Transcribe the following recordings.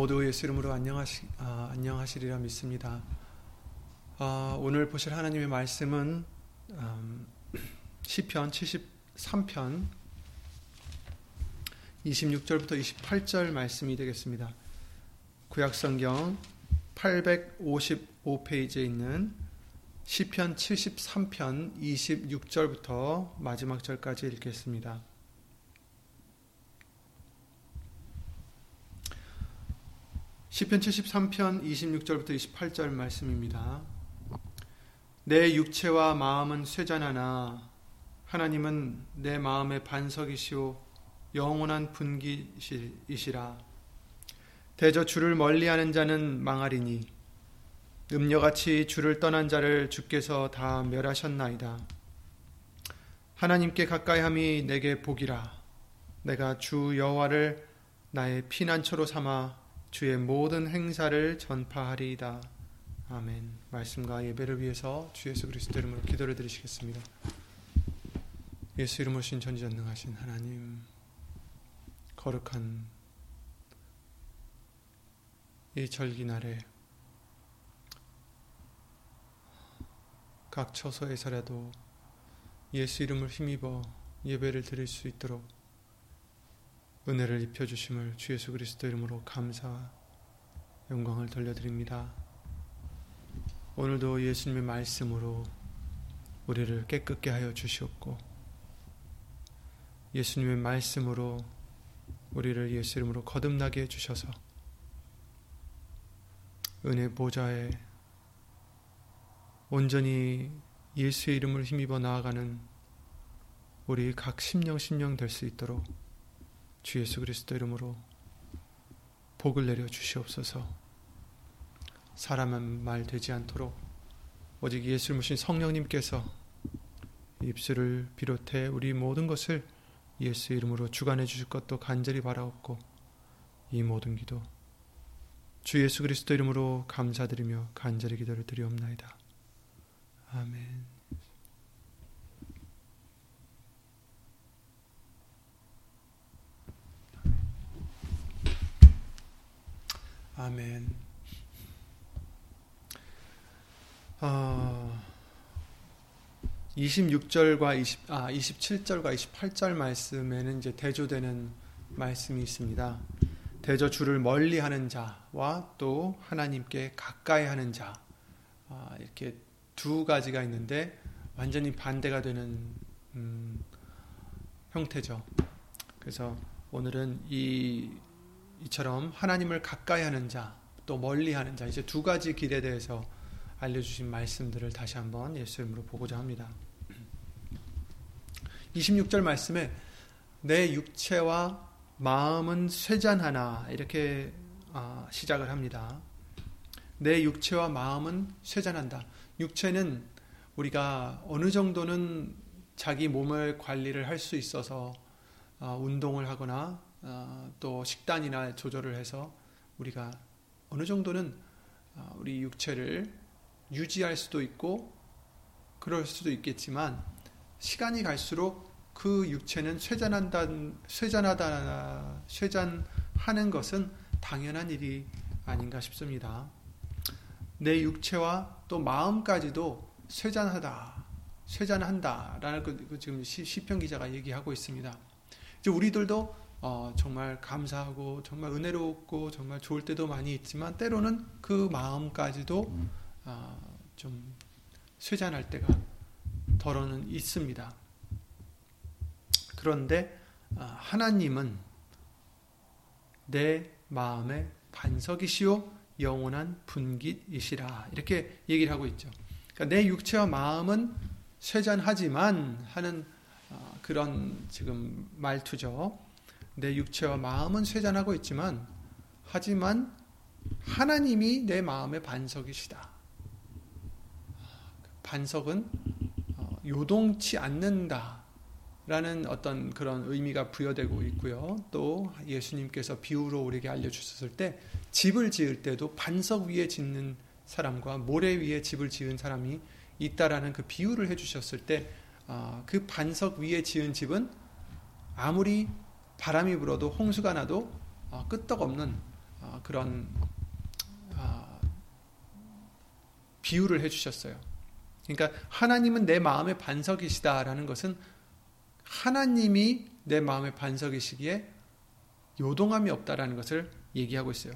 모두 예수 이름으로 안녕하시, 아, 안녕하시리라 믿습니다. 아, 오늘 보실 하나님의 말씀은 음, 시편 73편 26절부터 28절 말씀이 되겠습니다. 구약성경 855페이지에 있는 시편 73편 26절부터 마지막 절까지 읽겠습니다. 시편 73편 26절부터 28절 말씀입니다. 내 육체와 마음은 쇠잔하나 하나님은 내 마음의 반석이시오 영원한 분기이시라 대저 주를 멀리하는 자는 망하리니 음녀같이 주를 떠난 자를 주께서 다 멸하셨나이다. 하나님께 가까이함이 내게 복이라 내가 주 여호와를 나의 피난처로 삼아 주의 모든 행사를 전파하리이다. 아멘. 말씀과 예배를 위해서 주 예수 그리스도 이름으로 기도를 드리시겠습니다. 예수 이름으로 신 전지전능하신 하나님 거룩한 이 절기날에 각 처소에서라도 예수 이름을 힘입어 예배를 드릴 수 있도록 은혜를 입혀 주심을 주 예수 그리스도 이름으로 감사 영광을 돌려드립니다. 오늘도 예수님의 말씀으로 우리를 깨끗게 하여 주시옵고 예수님의 말씀으로 우리를 예수 이름으로 거듭나게 해 주셔서 은혜 보좌에 온전히 예수의 이름을 힘입어 나아가는 우리 각 심령 심령 될 수 있도록 주 예수 그리스도 이름으로 복을 내려 주시옵소서. 사람은 말 되지 않도록 오직 예수를 모신 성령님께서 입술을 비롯해 우리 모든 것을 예수 이름으로 주관해 주실 것도 간절히 바라옵고 이 모든 기도 주 예수 그리스도 이름으로 감사드리며 간절히 기도를 드리옵나이다. 아멘. 아멘. 어, 26절과 20, 아, 27절과 28절 말씀에는 이제 대조되는 말씀이 있습니다. 대저 주를 멀리 하는 자와 또 하나님께 가까이 하는 자. 아, 이렇게 두 가지가 있는데 완전히 반대가 되는 음, 형태죠. 그래서 오늘은 이 이처럼 하나님을 가까이 하는 자, 또 멀리 하는 자, 이제 두 가지 길에 대해서 알려주신 말씀들을 다시 한번 예수 이름으로 보고자 합니다. 26절 말씀에 내 육체와 마음은 쇠잔하나 이렇게 아, 시작을 합니다. 내 육체와 마음은 쇠잔한다. 육체는 우리가 어느 정도는 자기 몸을 관리를 할 수 있어서 아, 운동을 하거나 어, 또 식단이나 조절을 해서 우리가 어느 정도는 어, 우리 육체를 유지할 수도 있고 그럴 수도 있겠지만 시간이 갈수록 그 육체는 쇠잔한다, 쇠잔하다, 쇠잔하는 것은 당연한 일이 아닌가 싶습니다. 내 육체와 또 마음까지도 쇠잔하다, 쇠잔한다라는 그, 그 지금 시편 기자가 얘기하고 있습니다. 이제 우리들도 어, 정말 감사하고 정말 은혜롭고 정말 좋을 때도 많이 있지만 때로는 그 마음까지도 어, 좀 쇠잔할 때가 덜어는 있습니다. 그런데 어, 하나님은 내 마음의 반석이시요 영원한 분깃이시라 이렇게 얘기를 하고 있죠. 그러니까 내 육체와 마음은 쇠잔하지만 하는 어, 그런 지금 말투죠. 내 육체와 마음은 쇠잔하고 있지만 하지만 하나님이 내 마음의 반석이시다. 반석은 어, 요동치 않는다. 라는 어떤 그런 의미가 부여되고 있고요. 또 예수님께서 비유로 우리에게 알려주셨을 때 집을 지을 때도 반석 위에 짓는 사람과 모래 위에 집을 지은 사람이 있다라는 그 비유를 해주셨을 때그 아, 반석 위에 지은 집은 아무리 바람이 불어도 홍수가 나도 어, 끄떡없는 어, 그런 어, 비유를 해주셨어요. 그러니까 하나님은 내 마음의 반석이시다라는 것은 하나님이 내 마음의 반석이시기에 요동함이 없다라는 것을 얘기하고 있어요.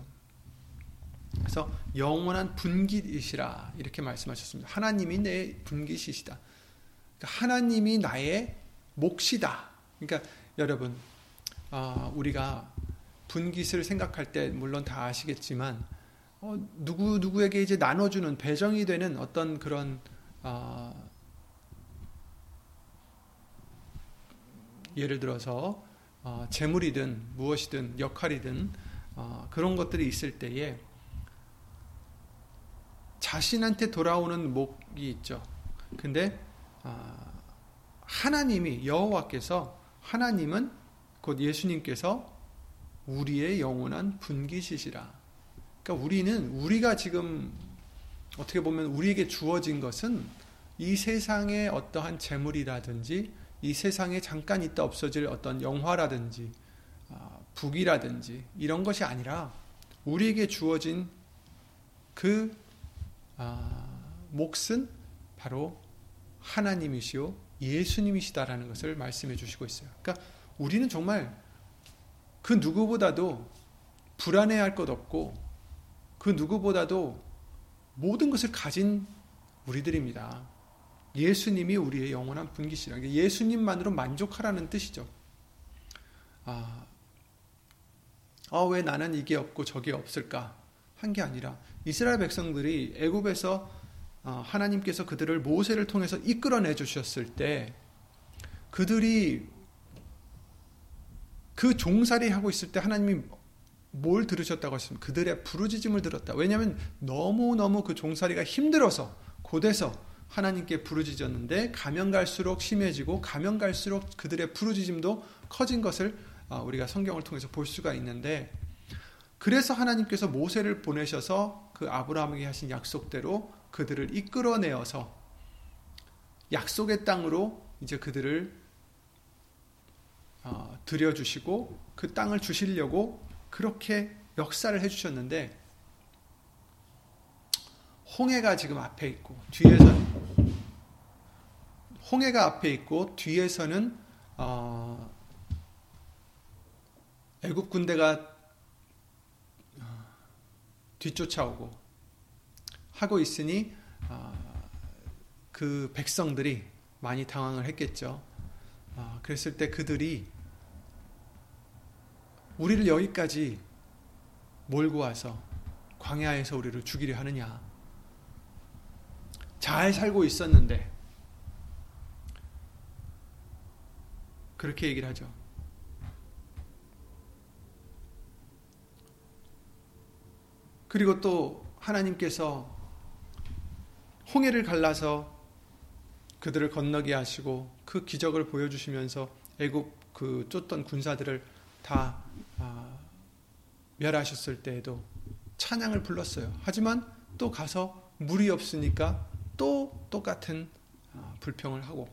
그래서 영원한 분깃이시라 이렇게 말씀하셨습니다. 하나님이 내 분깃이시다. 그러니까 하나님이 나의 몫이다. 그러니까 여러분 어, 우리가 분깃을 생각할 때 물론 다 아시겠지만 어, 누구 누구에게 이제 나눠주는 배정이 되는 어떤 그런 어, 예를 들어서 어, 재물이든 무엇이든 역할이든 어, 그런 것들이 있을 때에 자신한테 돌아오는 목이 있죠. 근데 어, 하나님이 여호와께서 하나님은 곧 예수님께서 우리의 영원한 분기시시라. 그러니까 우리는 우리가 지금 어떻게 보면 우리에게 주어진 것은 이 세상의 어떠한 재물이라든지 이 세상에 잠깐 있다 없어질 어떤 영화라든지 아, 북이라든지 이런 것이 아니라 우리에게 주어진 그 아, 몫은 바로 하나님이시요 예수님이시다라는 것을 말씀해 주시고 있어요. 그러니까 우리는 정말 그 누구보다도 불안해할 것 없고 그 누구보다도 모든 것을 가진 우리들입니다. 예수님이 우리의 영원한 분기시라. 예수님만으로 만족하라는 뜻이죠. 아, 아, 왜 나는 이게 없고 저게 없을까? 한 게 아니라 이스라엘 백성들이 애굽에서 아, 하나님께서 그들을 모세를 통해서 이끌어내 주셨을 때 그들이 그 종살이 하고 있을 때 하나님이 뭘 들으셨다고 하셨습니까? 그들의 부르짖음을 들었다. 왜냐하면 너무너무 그 종살이가 힘들어서 고대서 하나님께 부르짖었는데 가면 갈수록 심해지고 가면 갈수록 그들의 부르짖음도 커진 것을 아, 우리가 성경을 통해서 볼 수가 있는데 그래서 하나님께서 모세를 보내셔서 그 아브라함에게 하신 약속대로 그들을 이끌어내어서 약속의 땅으로 이제 그들을 어, 들여주시고 그 땅을 주시려고 그렇게 역사를 해주셨는데 홍해가 지금 앞에 있고 뒤에서는 홍해가 앞에 있고 뒤에서는 어, 애굽 군대가 어, 뒤쫓아오고 하고 있으니 어, 그 백성들이 많이 당황을 했겠죠. 어, 그랬을 때 그들이 우리를 여기까지 몰고 와서 광야에서 우리를 죽이려 하느냐. 잘 살고 있었는데. 그렇게 얘기를 하죠. 그리고 또 하나님께서 홍해를 갈라서 그들을 건너게 하시고 그 기적을 보여주시면서 애굽 그 쫓던 군사들을 다 아, 멸하셨을 때에도 찬양을 불렀어요. 하지만 또 가서 물이 없으니까 또 똑같은 아, 불평을 하고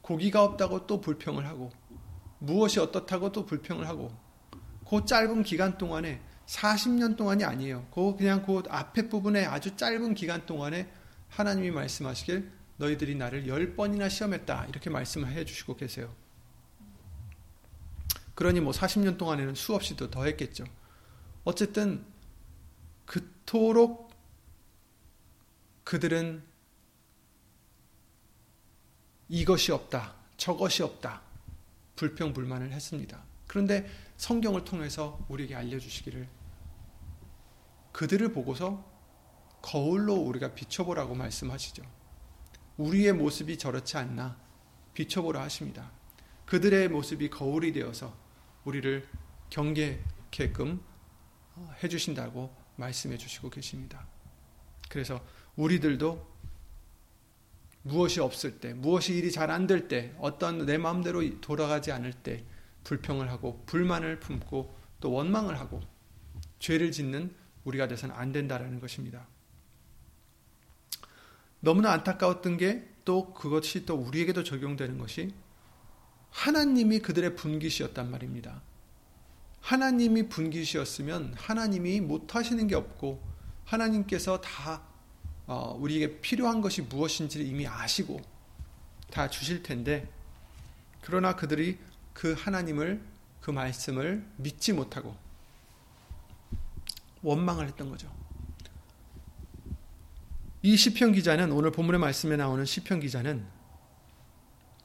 고기가 없다고 또 불평을 하고 무엇이 어떻다고 또 불평을 하고 그 짧은 기간 동안에 40년 동안이 아니에요. 그 그냥 그 앞에 부분에 아주 짧은 기간 동안에 하나님이 말씀하시길 너희들이 나를 열 번이나 시험했다. 이렇게 말씀을 해 주시고 계세요. 그러니 뭐 40년 동안에는 수없이 더 했겠죠. 어쨌든 그토록 그들은 이것이 없다, 저것이 없다, 불평불만을 했습니다. 그런데 성경을 통해서 우리에게 알려주시기를 그들을 보고서 거울로 우리가 비춰보라고 말씀하시죠. 우리의 모습이 저렇지 않나 비춰보라 하십니다. 그들의 모습이 거울이 되어서 우리를 경계케끔 해주신다고 말씀해 주시고 계십니다. 그래서 우리들도 무엇이 없을 때, 무엇이 일이 잘 안 될 때, 어떤 내 마음대로 돌아가지 않을 때 불평을 하고 불만을 품고 또 원망을 하고 죄를 짓는 우리가 돼서는 안 된다라는 것입니다. 너무나 안타까웠던 게 또 그것이 또 우리에게도 적용되는 것이 하나님이 그들의 분기시였단 말입니다. 하나님이 분기시였으면 하나님이 못하시는 게 없고 하나님께서 다 어, 우리에게 필요한 것이 무엇인지를 이미 아시고 다 주실 텐데 그러나 그들이 그 하나님을 그 말씀을 믿지 못하고 원망을 했던 거죠. 이 시편 기자는 오늘 본문의 말씀에 나오는 시편 기자는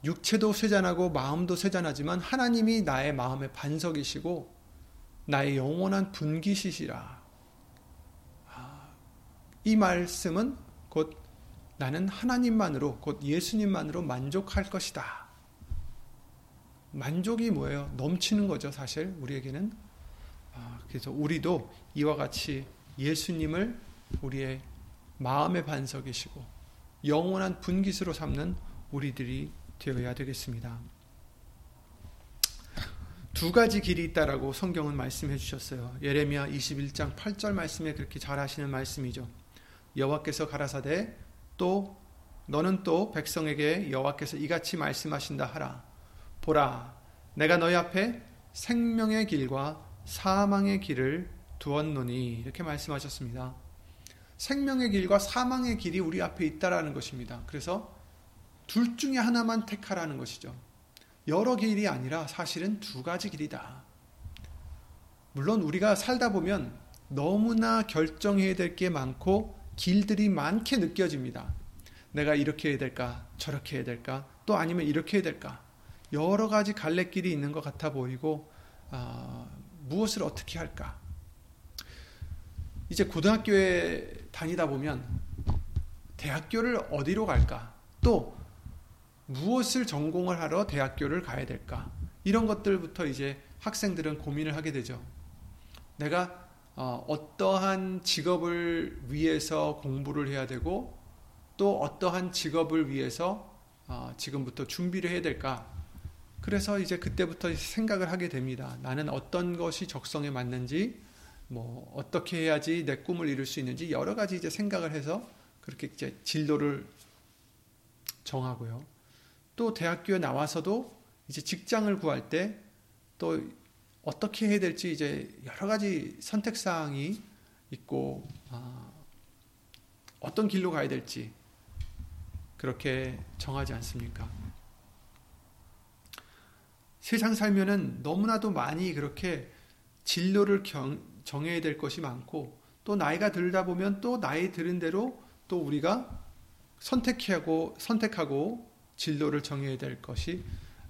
육체도 쇠잔하고 마음도 쇠잔하지만 하나님이 나의 마음의 반석이시고 나의 영원한 분기시시라. 아, 이 말씀은 곧 나는 하나님만으로 곧 예수님만으로 만족할 것이다. 만족이 뭐예요? 넘치는 거죠, 사실 우리에게는. 아, 그래서 우리도 이와 같이 예수님을 우리의 마음의 반석이시고 영원한 분기수로 삼는 우리들이 되어야 되겠습니다. 두 가지 길이 있다라고 성경은 말씀해 주셨어요. 예레미야 21장 8절 말씀에 그렇게 잘 하시는 말씀이죠. 여호와께서 가라사대 또 너는 또 백성에게 여호와께서 이같이 말씀하신다 하라. 보라 내가 너희 앞에 생명의 길과 사망의 길을 두었노니 이렇게 말씀하셨습니다. 생명의 길과 사망의 길이 우리 앞에 있다라는 것입니다. 그래서 둘 중에 하나만 택하라는 것이죠. 여러 길이 아니라 사실은 두 가지 길이다. 물론 우리가 살다 보면 너무나 결정해야 될 게 많고 길들이 많게 느껴집니다. 내가 이렇게 해야 될까? 저렇게 해야 될까? 또 아니면 이렇게 해야 될까? 여러 가지 갈래길이 있는 것 같아 보이고 아, 무엇을 어떻게 할까? 이제 고등학교에 다니다 보면 대학교를 어디로 갈까? 또 무엇을 전공을 하러 대학교를 가야 될까? 이런 것들부터 이제 학생들은 고민을 하게 되죠. 내가 어, 떠한 직업을 위해서 공부를 해야 되고 또 어떠한 직업을 위해서 어, 지금부터 준비를 해야 될까? 그래서 이제 그때부터 생각을 하게 됩니다. 나는 어떤 것이 적성에 맞는지, 뭐 어떻게 해야지 내 꿈을 이룰 수 있는지 여러 가지 이제 생각을 해서 그렇게 이제 진로를 정하고요. 또 대학교에 나와서도 이제 직장을 구할 때 또 어떻게 해야 될지 이제 여러 가지 선택 사항이 있고 아, 어떤 길로 가야 될지 그렇게 정하지 않습니까? 세상 살면은 너무나도 많이 그렇게 진로를 경, 정해야 될 것이 많고 또 나이가 들다 보면 또 나이 들은 대로 또 우리가 선택하고 선택하고 진로를 정해야 될 것이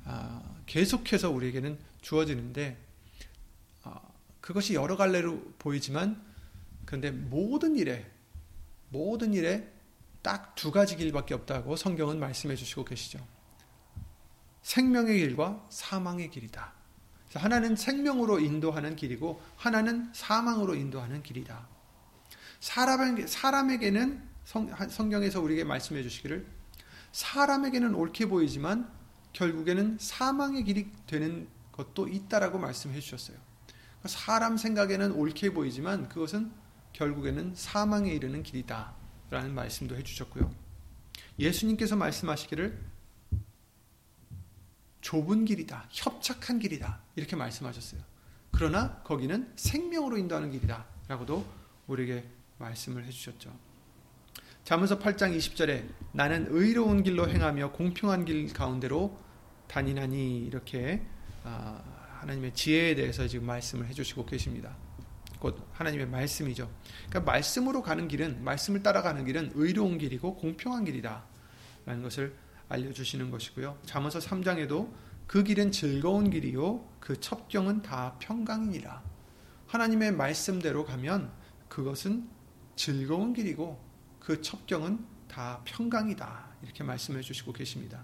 아, 계속해서 우리에게는 주어지는데 아, 그것이 여러 갈래로 보이지만 그런데 모든 일에 모든 일에 딱 두 가지 길밖에 없다고 성경은 말씀해 주시고 계시죠. 생명의 길과 사망의 길이다. 하나는 생명으로 인도하는 길이고 하나는 사망으로 인도하는 길이다. 사람에게는 성, 경에서 우리에게 말씀해 주시기를 사람에게는 옳게 보이지만 결국에는 사망의 길이 되는 것도 있다라고 말씀해 주셨어요. 그러니까 사람 생각에는 옳게 보이지만 그것은 결국에는 사망에 이르는 길이다. 라는 말씀도 해 주셨고요. 예수님께서 말씀하시기를 좁은 길이다. 협착한 길이다. 이렇게 말씀하셨어요. 그러나 거기는 생명으로 인도하는 길이다. 라고도 우리에게 말씀을 해주셨죠. 잠언서 8장 20절에 나는 의로운 길로 행하며 공평한 길 가운데로 다니나니 이렇게 아, 하나님의 지혜에 대해서 지금 말씀을 해주시고 계십니다. 곧 하나님의 말씀이죠. 그러니까 말씀으로 가는 길은 말씀을 따라가는 길은 의로운 길이고 공평한 길이다라는 것을 알려주시는 것이고요. 잠언서 3장에도 그 길은 즐거운 길이요 그 첩경은 다 평강이니라. 하나님의 말씀대로 가면 그것은 즐거운 길이고 그 첩경은 다 평강이다. 이렇게 말씀해 주시고 계십니다.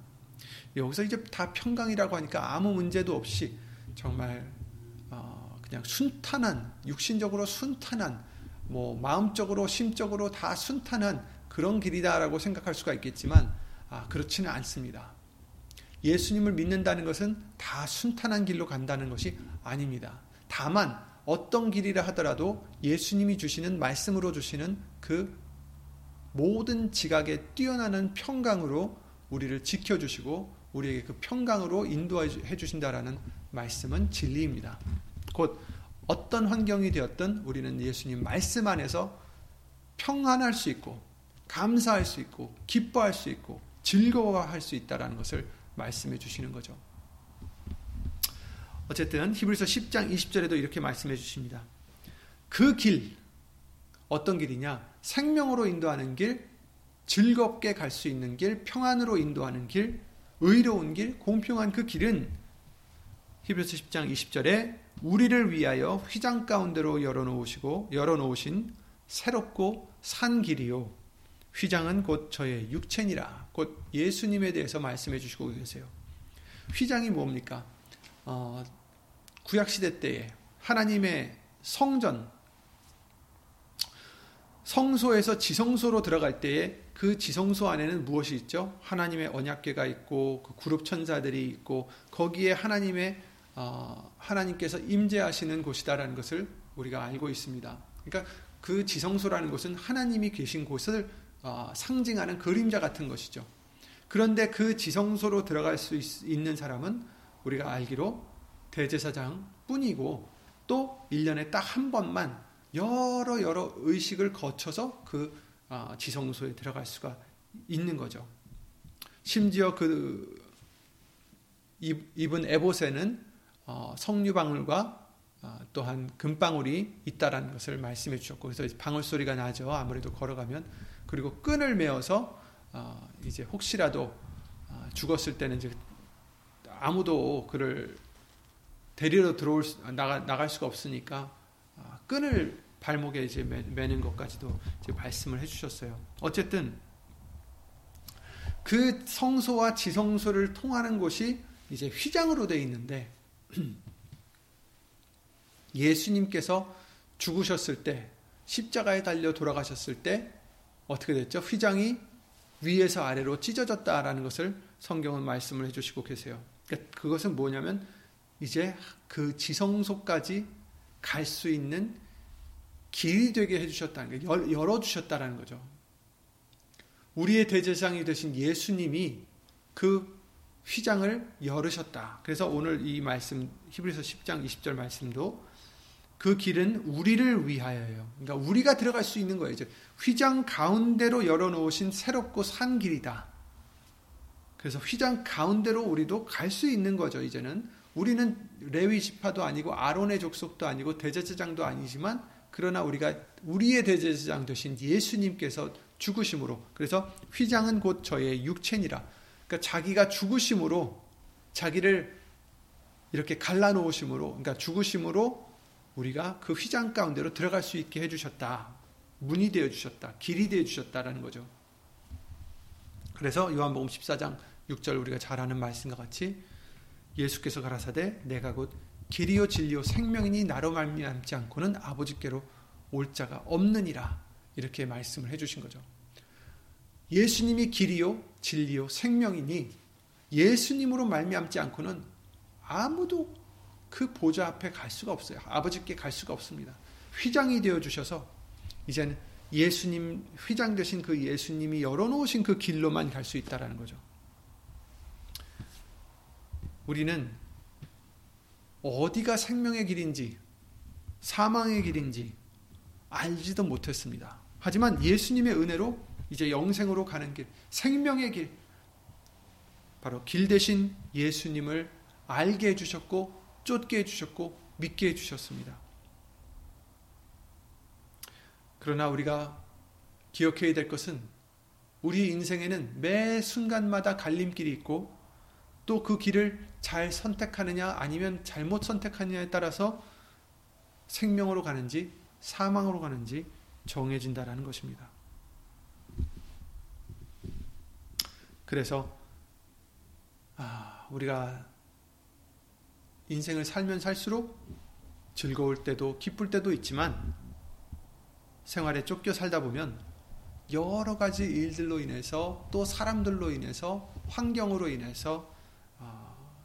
여기서 이제 다 평강이라고 하니까 아무 문제도 없이 정말 어 그냥 순탄한 육신적으로 순탄한 뭐 마음적으로 심적으로 다 순탄한 그런 길이다라고 생각할 수가 있겠지만 아, 그렇지는 않습니다. 예수님을 믿는다는 것은 다 순탄한 길로 간다는 것이 아닙니다. 다만 어떤 길이라 하더라도 예수님이 주시는 말씀으로 주시는 그 모든 지각에 뛰어나는 평강으로 우리를 지켜주시고 우리에게 그 평강으로 인도해 주신다라는 말씀은 진리입니다. 곧 어떤 환경이 되었든 우리는 예수님 말씀 안에서 평안할 수 있고 감사할 수 있고 기뻐할 수 있고 즐거워할 수 있다라는 것을 말씀해 주시는 거죠. 어쨌든 히브리서 10장 20절에도 이렇게 말씀해 주십니다. 그 길, 어떤 길이냐? 생명으로 인도하는 길, 즐겁게 갈 수 있는 길, 평안으로 인도하는 길, 의로운 길, 공평한 그 길은 히브리서 10장 20절에 우리를 위하여 휘장 가운데로 열어놓으시고 열어놓으신 새롭고 산 길이요. 휘장은 곧 저의 육체니라. 곧 예수님에 대해서 말씀해 주시고 계세요. 휘장이 뭡니까? 어, 구약 시대 때에 하나님의 성전, 성소에서 지성소로 들어갈 때에 그 지성소 안에는 무엇이 있죠? 하나님의 언약궤가 있고 그 그룹 천사들이 있고 거기에 하나님의 어, 하나님께서 임재하시는 곳이다라는 것을 우리가 알고 있습니다. 그러니까 그 지성소라는 곳은 하나님이 계신 곳을 어, 상징하는 그림자 같은 것이죠. 그런데 그 지성소로 들어갈 수 있, 는 사람은 우리가 알기로 대제사장 뿐이고 또 1년에 딱 한 번만 여러 여러 의식을 거쳐서 그 어, 지성소에 들어갈 수가 있는 거죠. 심지어 그 입은 에보세는 어, 석류방울과 또한 금방울이 있다라는 것을 말씀해 주셨고 그래서 방울 소리가 나죠. 아무래도 걸어가면 그리고 끈을 메어서 어, 이제 혹시라도 어, 죽었을 때는 이제 아무도 그를 데리러 들어올 나갈 수가 없으니까 어, 끈을 발목에 이제 매, 매는 것까지도 이제 말씀을 해주셨어요. 어쨌든 그 성소와 지성소를 통하는 곳이 이제 휘장으로 되어 있는데 예수님께서 죽으셨을 때 십자가에 달려 돌아가셨을 때 어떻게 됐죠? 휘장이 위에서 아래로 찢어졌다라는 것을 성경은 말씀을 해주시고 계세요. 그러니까 그것은 뭐냐면 이제 그 지성소까지 갈 수 있는 길이 되게 해주셨다는 거, 열어주셨다라는 거죠. 우리의 대제사장이 되신 예수님이 그 휘장을 열으셨다. 그래서 오늘 이 말씀 히브리서 10장 20절 말씀도 그 길은 우리를 위하여요. 그러니까 우리가 들어갈 수 있는 거예요. 휘장 가운데로 열어놓으신 새롭고 산 길이다. 그래서 휘장 가운데로 우리도 갈 수 있는 거죠. 이제는 우리는 레위 지파도 아니고 아론의 족속도 아니고 대제사장도 아니지만 그러나 우리가 우리의 대제사장 되신 예수님께서 죽으심으로 그래서 휘장은 곧 저의 육체니라. 그러니까 자기가 죽으심으로 자기를 이렇게 갈라 놓으심으로 그러니까 죽으심으로 우리가 그 휘장 가운데로 들어갈 수 있게 해 주셨다. 문이 되어 주셨다. 길이 되어 주셨다라는 거죠. 그래서 요한복음 14장 6절 우리가 잘 아는 말씀과 같이 예수께서 가라사대 내가 곧 길이요 진리요 생명이니 나로 말미암지 않고는 아버지께로 올 자가 없느니라 이렇게 말씀을 해 주신 거죠. 예수님이 길이요 진리요 생명이니 예수님으로 말미암지 않고는 아무도 그 보좌 앞에 갈 수가 없어요. 아버지께 갈 수가 없습니다. 휘장이 되어 주셔서 이제는 예수님 휘장 되신 그 예수님이 열어놓으신 그 길로만 갈 수 있다라는 거죠. 우리는 어디가 생명의 길인지 사망의 길인지 알지도 못했습니다. 하지만 예수님의 은혜로 이제 영생으로 가는 길, 생명의 길, 바로 길 대신 예수님을 알게 해주셨고, 쫓게 해주셨고, 믿게 해주셨습니다. 그러나 우리가 기억해야 될 것은 우리 인생에는 매 순간마다 갈림길이 있고 또 그 길을 잘 선택하느냐 아니면 잘못 선택하느냐에 따라서 생명으로 가는지 사망으로 가는지 정해진다라는 것입니다. 그래서 아, 우리가 인생을 살면 살수록 즐거울 때도 기쁠 때도 있지만 생활에 쫓겨 살다 보면 여러 가지 일들로 인해서 또 사람들로 인해서 환경으로 인해서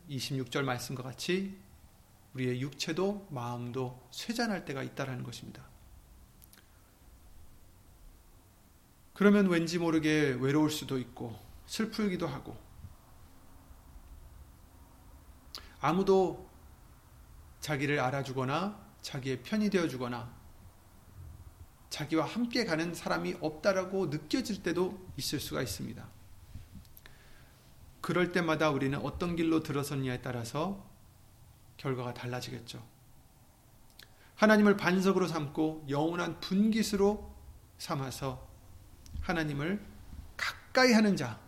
26절 아, 말씀과 같이 우리의 육체도 마음도 쇠잔할 때가 있다라는 것입니다. 그러면 왠지 모르게 외로울 수도 있고 슬프기도 하고 아무도 자기를 알아주거나 자기의 편이 되어주거나 자기와 함께 가는 사람이 없다라고 느껴질 때도 있을 수가 있습니다. 그럴 때마다 우리는 어떤 길로 들어섰냐에 따라서 결과가 달라지겠죠. 하나님을 반석으로 삼고 영원한 분깃으로 삼아서 하나님을 가까이 하는 자,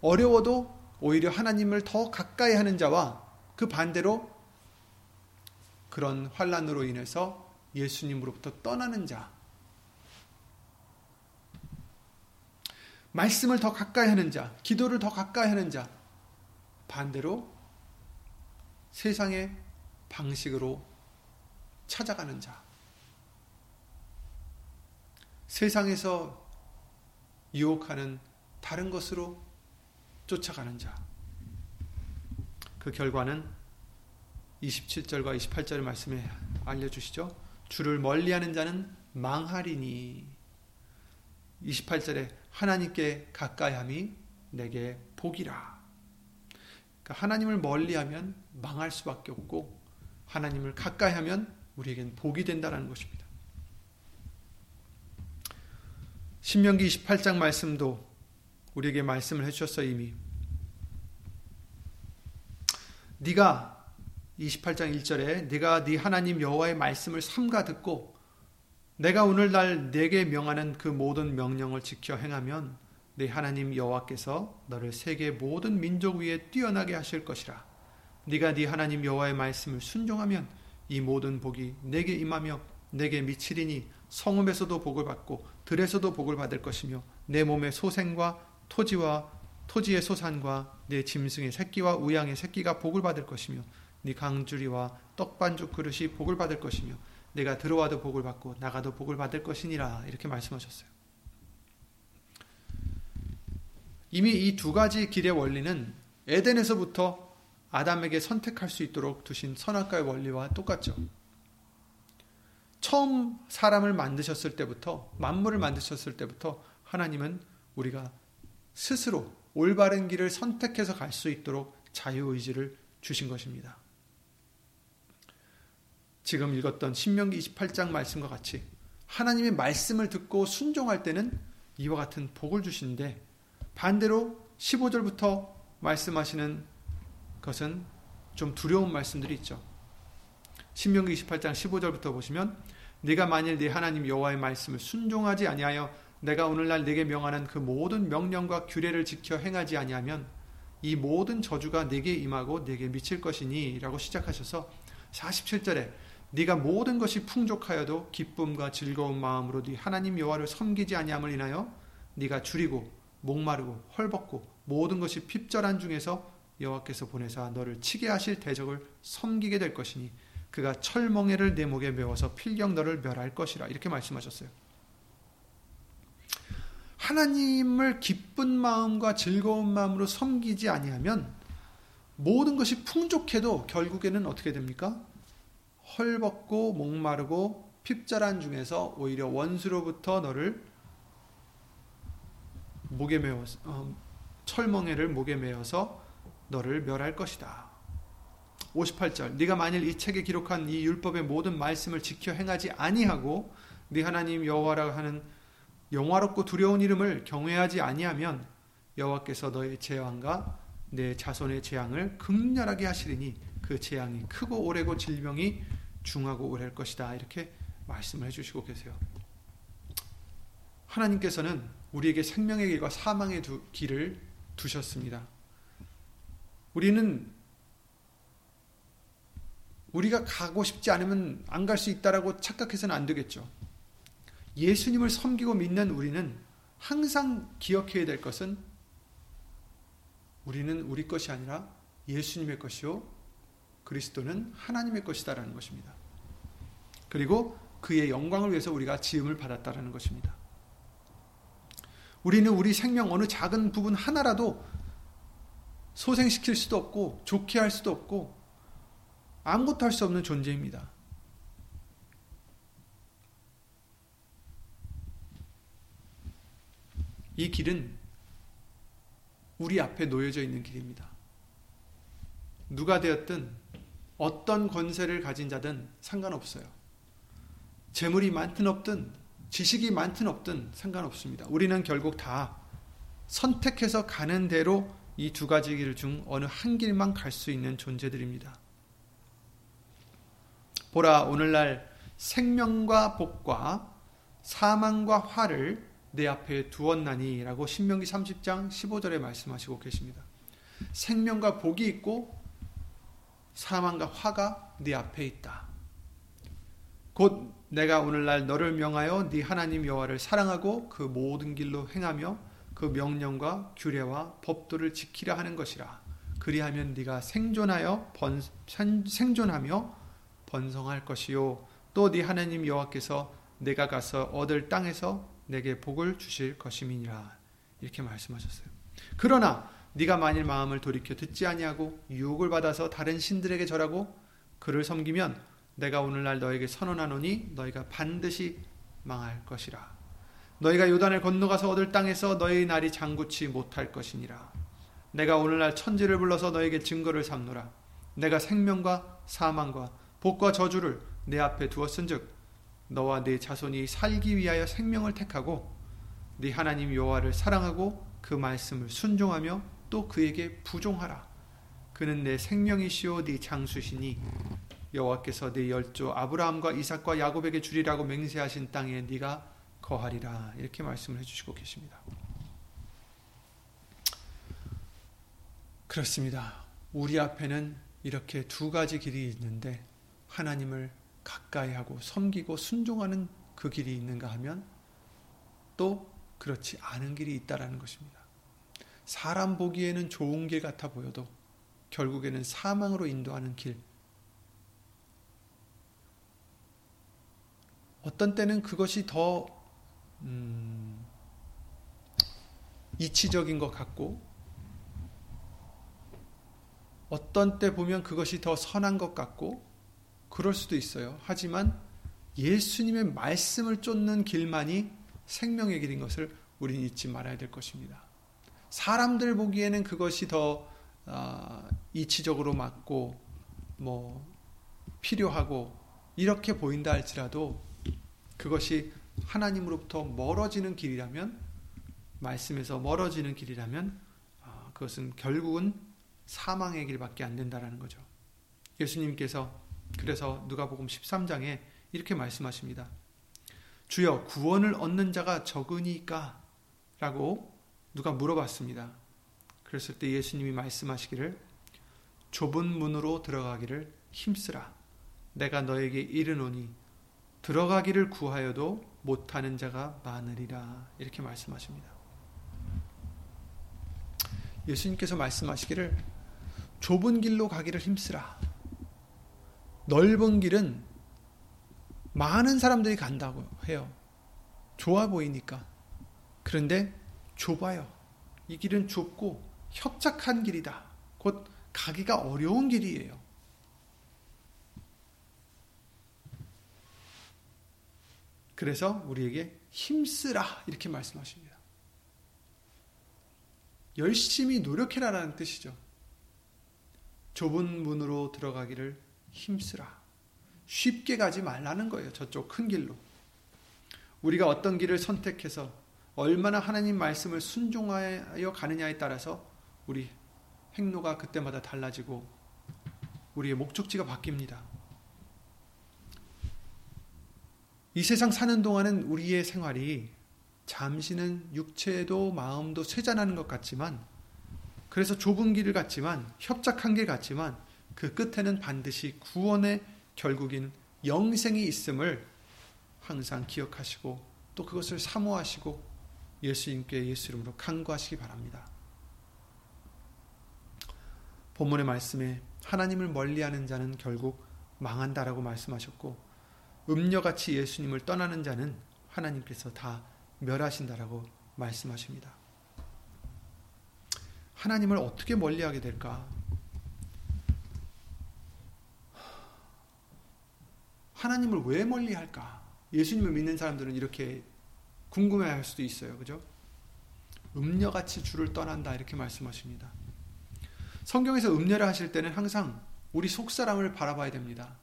어려워도 오히려 하나님을 더 가까이 하는 자와 그 반대로 그런 환란으로 인해서 예수님으로부터 떠나는 자, 말씀을 더 가까이 하는 자, 기도를 더 가까이 하는 자, 반대로 세상의 방식으로 찾아가는 자, 세상에서 유혹하는 다른 것으로 쫓아가는 자. 그 결과는 27절과 28절의 말씀에 알려주시죠. 주를 멀리하는 자는 망하리니. 28절에 하나님께 가까이함이 내게 복이라. 그러니까 하나님을 멀리하면 망할 수밖에 없고 하나님을 가까이하면 우리에겐 복이 된다는 것입니다. 신명기 28장 말씀도 우리에게 말씀을 해주셨어 이미. 네가 28장 1절에 네가 네 하나님 여호와의 말씀을 삼가 듣고 내가 오늘날 내게 명하는 그 모든 명령을 지켜 행하면 네 하나님 여호와께서 너를 세계 모든 민족 위에 뛰어나게 하실 것이라. 네가 네 하나님 여호와의 말씀을 순종하면 이 모든 복이 내게 임하며 내게 미치리니 성읍에서도 복을 받고 들에서도 복을 받을 것이며 내 몸의 소생과 토지와 토지의 소산과 내 짐승의 새끼와 우양의 새끼가 복을 받을 것이며 네 강주리와 떡반죽 그릇이 복을 받을 것이며 내가 들어와도 복을 받고 나가도 복을 받을 것이니라 이렇게 말씀하셨어요. 이미 이 두 가지 길의 원리는 에덴에서부터 아담에게 선택할 수 있도록 두신 선악과의 원리와 똑같죠. 처음 사람을 만드셨을 때부터 만물을 만드셨을 때부터 하나님은 우리가 스스로 올바른 길을 선택해서 갈 수 있도록 자유 의지를 주신 것입니다. 지금 읽었던 신명기 28장 말씀과 같이 하나님의 말씀을 듣고 순종할 때는 이와 같은 복을 주시는데 반대로 15절부터 말씀하시는 것은 좀 두려운 말씀들이 있죠. 신명기 28장 15절부터 보시면 네가 만일 네 하나님 여호와의 말씀을 순종하지 아니하여 내가 오늘날 네게 명하는 그 모든 명령과 규례를 지켜 행하지 아니하면 이 모든 저주가 네게 임하고 네게 미칠 것이니라고 시작하셔서 47절에 네가 모든 것이 풍족하여도 기쁨과 즐거운 마음으로 네 하나님 여호와를 섬기지 아니함을 인하여 네가 줄이고 목마르고 헐벗고 모든 것이 핍절한 중에서 여호와께서 보내사 너를 치게 하실 대적을 섬기게 될 것이니 그가 철멍에를 내 목에 메워서 필경 너를 멸할 것이라 이렇게 말씀하셨어요. 하나님을 기쁜 마음과 즐거운 마음으로 섬기지 아니하면 모든 것이 풍족해도 결국에는 어떻게 됩니까? 헐벗고 목마르고 핍절한 중에서 오히려 원수로부터 너를 목에 메어 어, 철멍에를 목에 메어서 너를 멸할 것이다. 58절 네가 만일 이 책에 기록한 이 율법의 모든 말씀을 지켜 행하지 아니하고 네 하나님 여호와라 하는 영화롭고 두려운 이름을 경외하지 아니하면 여호와께서 너의 재앙과 내 자손의 재앙을 극렬하게 하시리니 그 재앙이 크고 오래고 질병이 중하고 오래할 것이다. 이렇게 말씀을 해주시고 계세요. 하나님께서는 우리에게 생명의 길과 사망의 두, 길을 두셨습니다. 우리는 우리가 가고 싶지 않으면 안 갈 수 있다라고 착각해서는 안 되겠죠. 예수님을 섬기고 믿는 우리는 항상 기억해야 될 것은 우리는 우리 것이 아니라 예수님의 것이요 그리스도는 하나님의 것이다라는 것입니다. 그리고 그의 영광을 위해서 우리가 지음을 받았다라는 것입니다. 우리는 우리 생명 어느 작은 부분 하나라도 소생시킬 수도 없고 좋게 할 수도 없고 아무것도 할 수 없는 존재입니다. 이 길은 우리 앞에 놓여져 있는 길입니다. 누가 되었든 어떤 권세를 가진 자든 상관없어요. 재물이 많든 없든 지식이 많든 없든 상관없습니다. 우리는 결국 다 선택해서 가는 대로 이 두 가지 길 중 어느 한 길만 갈 수 있는 존재들입니다. 보라 오늘날 생명과 복과 사망과 화를 내 앞에 두었나니라고 신명기 30장 15절에 말씀하시고 계십니다. 생명과 복이 있고 사망과 화가 네 앞에 있다. 곧 내가 오늘날 너를 명하여 네 하나님 여호와를 사랑하고 그 모든 길로 행하며 그 명령과 규례와 법도를 지키려 하는 것이라. 그리하면 네가 생존하여 번, 생존하며 번성할 것이요 또 네 하나님 여호와께서 내가 가서 얻을 땅에서 내게 복을 주실 것임이니라. 이렇게 말씀하셨어요. 그러나 네가 만일 마음을 돌이켜 듣지 아니하고 유혹을 받아서 다른 신들에게 절하고 그를 섬기면 내가 오늘날 너에게 선언하노니 너희가 반드시 망할 것이라. 너희가 요단을 건너가서 얻을 땅에서 너희 날이 장구치 못할 것이니라. 내가 오늘날 천지를 불러서 너에게 증거를 삼노라. 내가 생명과 사망과 복과 저주를 내 앞에 두었은즉 너와 네 자손이 살기 위하여 생명을 택하고 네 하나님 여호와를 사랑하고 그 말씀을 순종하며 또 그에게 부종하라. 그는 내 생명이시오 네 장수시니 여호와께서 네 열조 아브라함과 이삭과 야곱에게 주리라고 맹세하신 땅에 네가 거하리라 이렇게 말씀을 해주시고 계십니다. 그렇습니다. 우리 앞에는 이렇게 두 가지 길이 있는데 하나님을 가까이 하고 섬기고 순종하는 그 길이 있는가 하면 또 그렇지 않은 길이 있다라는 것입니다. 사람 보기에는 좋은 길 같아 보여도 결국에는 사망으로 인도하는 길, 어떤 때는 그것이 더 음, 이치적인 것 같고 어떤 때 보면 그것이 더 선한 것 같고 그럴 수도 있어요. 하지만 예수님의 말씀을 쫓는 길만이 생명의 길인 것을 우리는 잊지 말아야 될 것입니다. 사람들 보기에는 그것이 더 어, 이치적으로 맞고 뭐 필요하고 이렇게 보인다 할지라도 그것이 하나님으로부터 멀어지는 길이라면 말씀에서 멀어지는 길이라면 아, 그것은 결국은 사망의 길밖에 안 된다라는 거죠. 예수님께서 그래서 누가복음 13장에 이렇게 말씀하십니다. 주여 구원을 얻는 자가 적으니까 라고 누가 물어봤습니다. 그랬을 때 예수님이 말씀하시기를 좁은 문으로 들어가기를 힘쓰라. 내가 너에게 이르노니 들어가기를 구하여도 못하는 자가 많으리라 이렇게 말씀하십니다. 예수님께서 말씀하시기를 좁은 길로 가기를 힘쓰라. 넓은 길은 많은 사람들이 간다고 해요. 좋아 보이니까. 그런데 좁아요. 이 길은 좁고 협착한 길이다. 곧 가기가 어려운 길이에요. 그래서 우리에게 힘쓰라 이렇게 말씀하십니다. 열심히 노력해라라는 뜻이죠. 좁은 문으로 들어가기를 힘쓰라. 쉽게 가지 말라는 거예요. 저쪽 큰 길로. 우리가 어떤 길을 선택해서 얼마나 하나님 말씀을 순종하여 가느냐에 따라서 우리 행로가 그때마다 달라지고 우리의 목적지가 바뀝니다. 이 세상 사는 동안은 우리의 생활이 잠시는 육체도 마음도 쇠잔하는 것 같지만 그래서 좁은 길을 갔지만 협착한 길 같지만 그 끝에는 반드시 구원의 결국인 영생이 있음을 항상 기억하시고 또 그것을 사모하시고 예수님께 예수 이름으로 간구하시기 바랍니다. 본문의 말씀에 하나님을 멀리하는 자는 결국 망한다라고 말씀하셨고 음녀같이 예수님을 떠나는 자는 하나님께서 다 멸하신다라고 말씀하십니다. 하나님을 어떻게 멀리하게 될까? 하나님을 왜 멀리할까? 예수님을 믿는 사람들은 이렇게 궁금해할 수도 있어요. 그죠? 음녀같이 주를 떠난다 이렇게 말씀하십니다. 성경에서 음녀를 하실 때는 항상 우리 속 사람을 바라봐야 됩니다.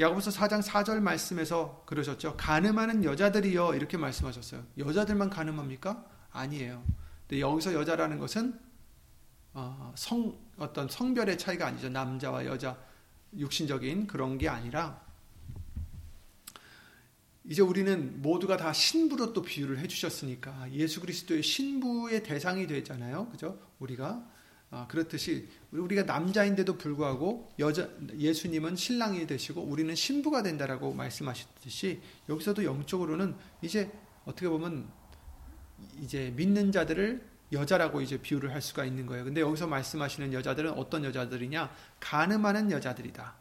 야고보서 4장 4절 말씀에서 그러셨죠. 가늠하는 여자들이여 이렇게 말씀하셨어요. 여자들만 가늠합니까? 아니에요. 근데 여기서 여자라는 것은 어, 성 어떤 성별의 차이가 아니죠. 남자와 여자 육신적인 그런 게 아니라 이제 우리는 모두가 다 신부로 또 비유를 해주셨으니까 예수 그리스도의 신부의 대상이 되잖아요. 그죠? 우리가 아, 그렇듯이 우리가 남자인데도 불구하고 여자 예수님은 신랑이 되시고 우리는 신부가 된다라고 말씀하셨듯이 여기서도 영적으로는 이제 어떻게 보면 이제 믿는 자들을 여자라고 이제 비유를 할 수가 있는 거예요. 근데 여기서 말씀하시는 여자들은 어떤 여자들이냐? 가늠하는 여자들이다.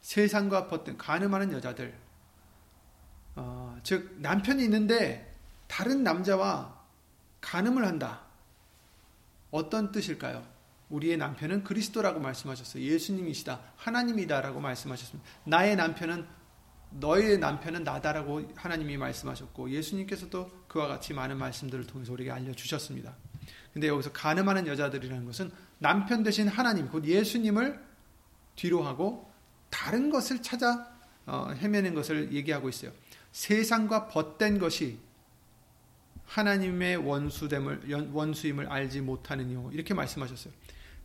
세상과 벗든 가늠하는 여자들. 어, 즉 남편이 있는데 다른 남자와 간음을 한다. 어떤 뜻일까요? 우리의 남편은 그리스도라고 말씀하셨어요. 예수님이시다. 하나님이다라고 말씀하셨습니다. 나의 남편은 너의 남편은 나다라고 하나님이 말씀하셨고 예수님께서도 그와 같이 많은 말씀들을 통해서 우리에게 알려주셨습니다. 근데 여기서 가늠하는 여자들이라는 것은 남편 대신 하나님, 곧 예수님을 뒤로 하고 다른 것을 찾아 어, 헤매는 것을 얘기하고 있어요. 세상과 벗된 것이 하나님의 원수됨을 원수임을 알지 못하는 이 이렇게 말씀하셨어요.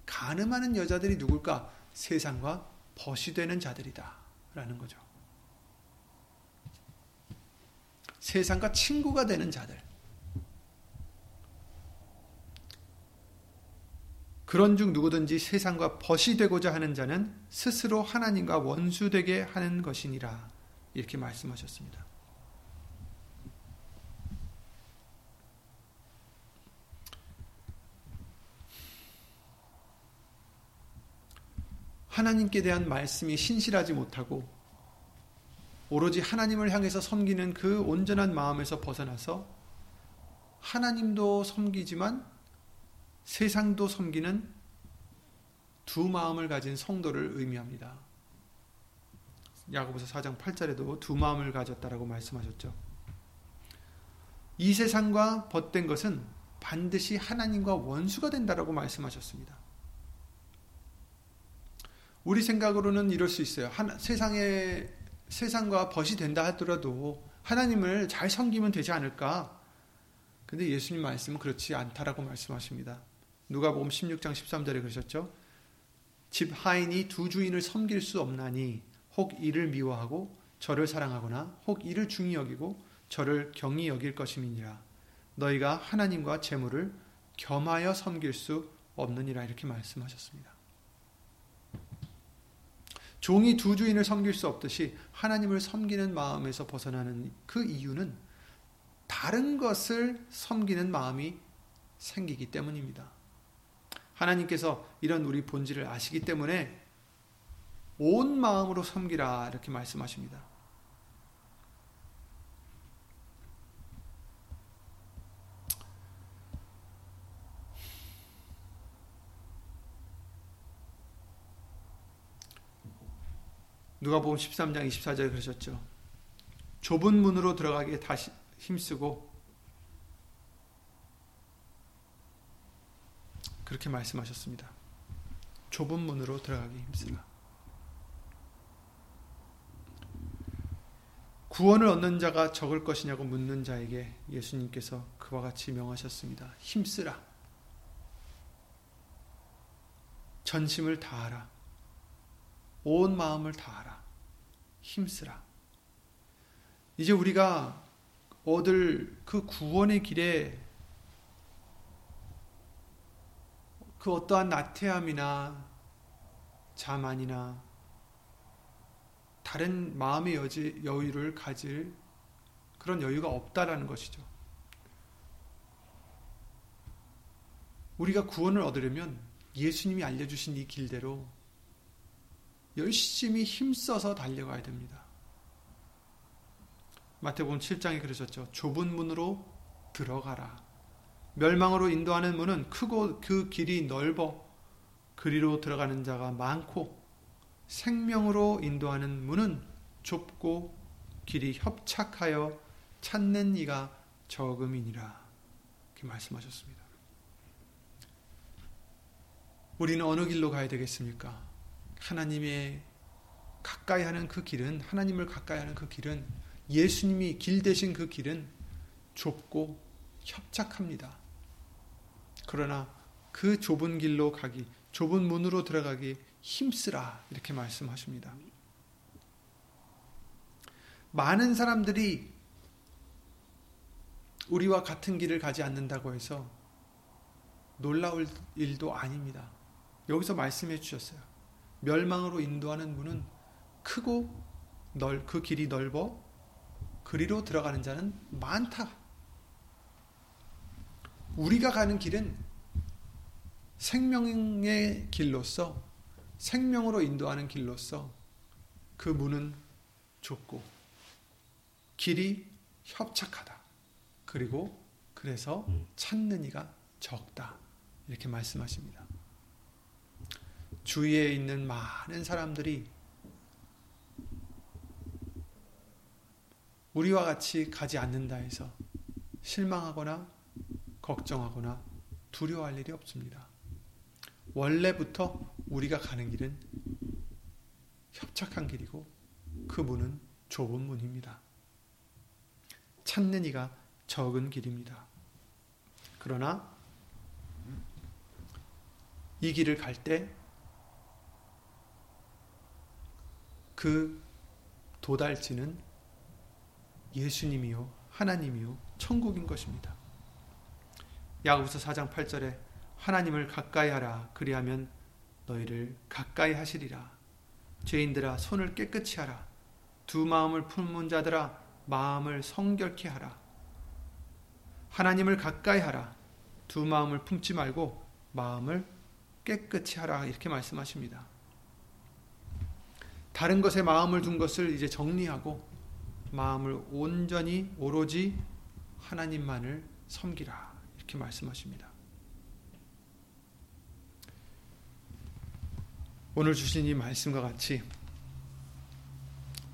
가늠하는 여자들이 누굴까? 세상과 벗이 되는 자들이다라는 거죠. 세상과 친구가 되는 자들. 그런 중 누구든지 세상과 벗이 되고자 하는 자는 스스로 하나님과 원수되게 하는 것이니라. 이렇게 말씀하셨습니다. 하나님께 대한 말씀이 신실하지 못하고 오로지 하나님을 향해서 섬기는 그 온전한 마음에서 벗어나서 하나님도 섬기지만 세상도 섬기는 두 마음을 가진 성도를 의미합니다. 야고보서 4장 8절에도 두 마음을 가졌다라고 말씀하셨죠. 이 세상과 벗된 것은 반드시 하나님과 원수가 된다라고 말씀하셨습니다. 우리 생각으로는 이럴 수 있어요. 하나, 세상에 세상과 벗이 된다 하더라도 하나님을 잘 섬기면 되지 않을까? 근데 예수님 말씀은 그렇지 않다라고 말씀하십니다. 누가복음 16장 13절에 그러셨죠? 집 하인이 두 주인을 섬길 수 없나니 혹 이를 미워하고 저를 사랑하거나 혹 이를 중히 여기고 저를 경히 여길 것임이니라. 너희가 하나님과 재물을 겸하여 섬길 수 없느니라 이렇게 말씀하셨습니다. 종이 두 주인을 섬길 수 없듯이 하나님을 섬기는 마음에서 벗어나는 그 이유는 다른 것을 섬기는 마음이 생기기 때문입니다. 하나님께서 이런 우리 본질을 아시기 때문에 온 마음으로 섬기라 이렇게 말씀하십니다. 누가복음 13장 24절에 그러셨죠. 좁은 문으로 들어가기에 다시 힘쓰고 그렇게 말씀하셨습니다. 좁은 문으로 들어가기 힘쓰라. 구원을 얻는 자가 적을 것이냐고 묻는 자에게 예수님께서 그와 같이 명하셨습니다. 힘쓰라. 전심을 다하라. 온 마음을 다하라. 힘쓰라. 이제 우리가 얻을 그 구원의 길에 그 어떠한 나태함이나 자만이나 다른 마음의 여지, 여유를 가질 그런 여유가 없다라는 것이죠. 우리가 구원을 얻으려면 예수님이 알려주신 이 길대로 열심히 힘써서 달려가야 됩니다. 마태복음 7장에 그러셨죠. 좁은 문으로 들어가라. 멸망으로 인도하는 문은 크고 그 길이 넓어 그리로 들어가는 자가 많고 생명으로 인도하는 문은 좁고 길이 협착하여 찾는 이가 적음이니라. 이렇게 말씀하셨습니다. 우리는 어느 길로 가야 되겠습니까? 하나님의 가까이 하는 그 길은, 하나님을 가까이 하는 그 길은, 예수님이 길 대신 그 길은 좁고 협착합니다. 그러나 그 좁은 길로 가기, 좁은 문으로 들어가기 힘쓰라 이렇게 말씀하십니다. 많은 사람들이 우리와 같은 길을 가지 않는다고 해서 놀라울 일도 아닙니다. 여기서 말씀해 주셨어요. 멸망으로 인도하는 문은 크고 넓, 그 길이 넓어 그리로 들어가는 자는 많다. 우리가 가는 길은 생명의 길로서 생명으로 인도하는 길로서 그 문은 좁고 길이 협착하다. 그리고 그래서 음. 찾는 이가 적다. 이렇게 말씀하십니다. 주위에 있는 많은 사람들이 우리와 같이 가지 않는다 해서 실망하거나 걱정하거나 두려워할 일이 없습니다. 원래부터 우리가 가는 길은 협착한 길이고 그 문은 좁은 문입니다. 찾는 이가 적은 길입니다. 그러나 이 길을 갈 때 그 도달지는 예수님이요 하나님이요 천국인 것입니다. 야고보서 4장 8절에 하나님을 가까이 하라 그리하면 너희를 가까이 하시리라 죄인들아 손을 깨끗이 하라 두 마음을 품은 자들아 마음을 성결케 하라 하나님을 가까이 하라 두 마음을 품지 말고 마음을 깨끗이 하라 이렇게 말씀하십니다. 다른 것에 마음을 둔 것을 이제 정리하고 마음을 온전히 오로지 하나님만을 섬기라 이렇게 말씀하십니다. 오늘 주신 이 말씀과 같이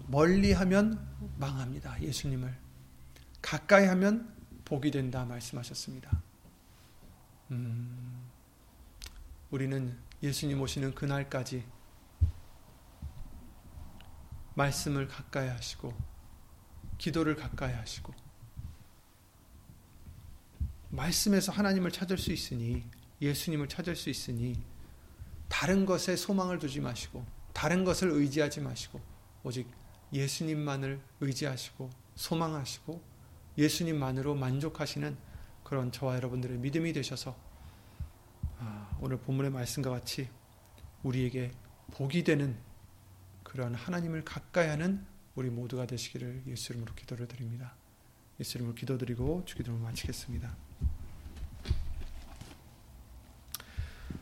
멀리 하면 망합니다. 예수님을 가까이 하면 복이 된다 말씀하셨습니다. 음, 우리는 예수님 오시는 그날까지 말씀을 가까이 하시고 기도를 가까이 하시고 말씀에서 하나님을 찾을 수 있으니 예수님을 찾을 수 있으니 다른 것에 소망을 두지 마시고 다른 것을 의지하지 마시고 오직 예수님만을 의지하시고 소망하시고 예수님만으로 만족하시는 그런 저와 여러분들의 믿음이 되셔서 아, 오늘 본문의 말씀과 같이 우리에게 복이 되는 그런 하나님을 가까이 하는 우리 모두가 되시기를 예수 이름으로 기도를 드립니다. 예수 이름으로 기도드리고 주기도를 마치겠습니다.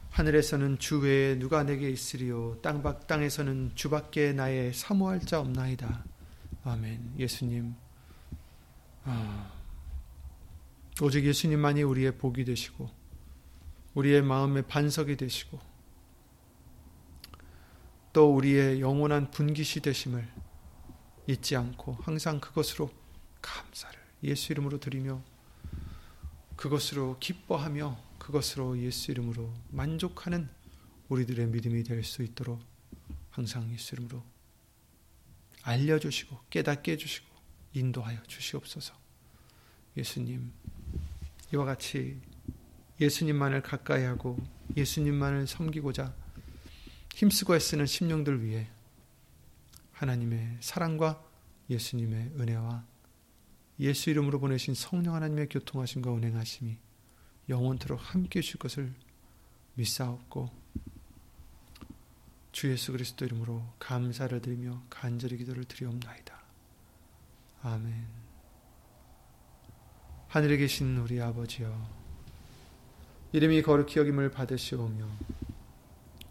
하늘에서는 주 외에 누가 내게 있으리요 땅밖 땅에서는 주밖에 나의 사모할 자 없나이다. 아멘. 예수님 아, 오직 예수님만이 우리의 복이 되시고 우리의 마음의 반석이 되시고 또 우리의 영원한 분기시 되심을 잊지 않고 항상 그것으로 감사를 예수 이름으로 드리며 그것으로 기뻐하며 그것으로 예수 이름으로 만족하는 우리들의 믿음이 될 수 있도록 항상 예수 이름으로 알려주시고 깨닫게 해주시고 인도하여 주시옵소서. 예수님, 이와 같이 예수님만을 가까이 하고 예수님만을 섬기고자 힘쓰고 애쓰는 심령들 위해 하나님의 사랑과 예수님의 은혜와 예수 이름으로 보내신 성령 하나님의 교통하심과 운행하심이 영원토록 함께 해줄 것을 믿사옵고 주 예수 그리스도 이름으로 감사를 드리며 간절히 기도를 드리옵나이다. 아멘. 하늘에 계신 우리 아버지여 이름이 거룩히 여김을 받으시오며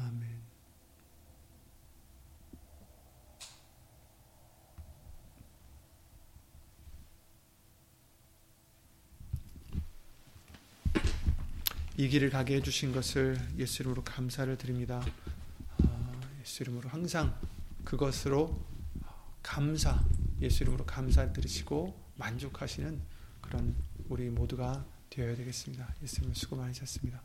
아멘 이 길을 가게 해주신 것을 예수 이름으로 감사를 드립니다. 아, 예수 이름으로 항상 그것으로 감사, 예수 이름으로 감사를 드리시고 만족하시는 그런 우리 모두가 되어야 되겠습니다. 예수님 수고 많으셨습니다.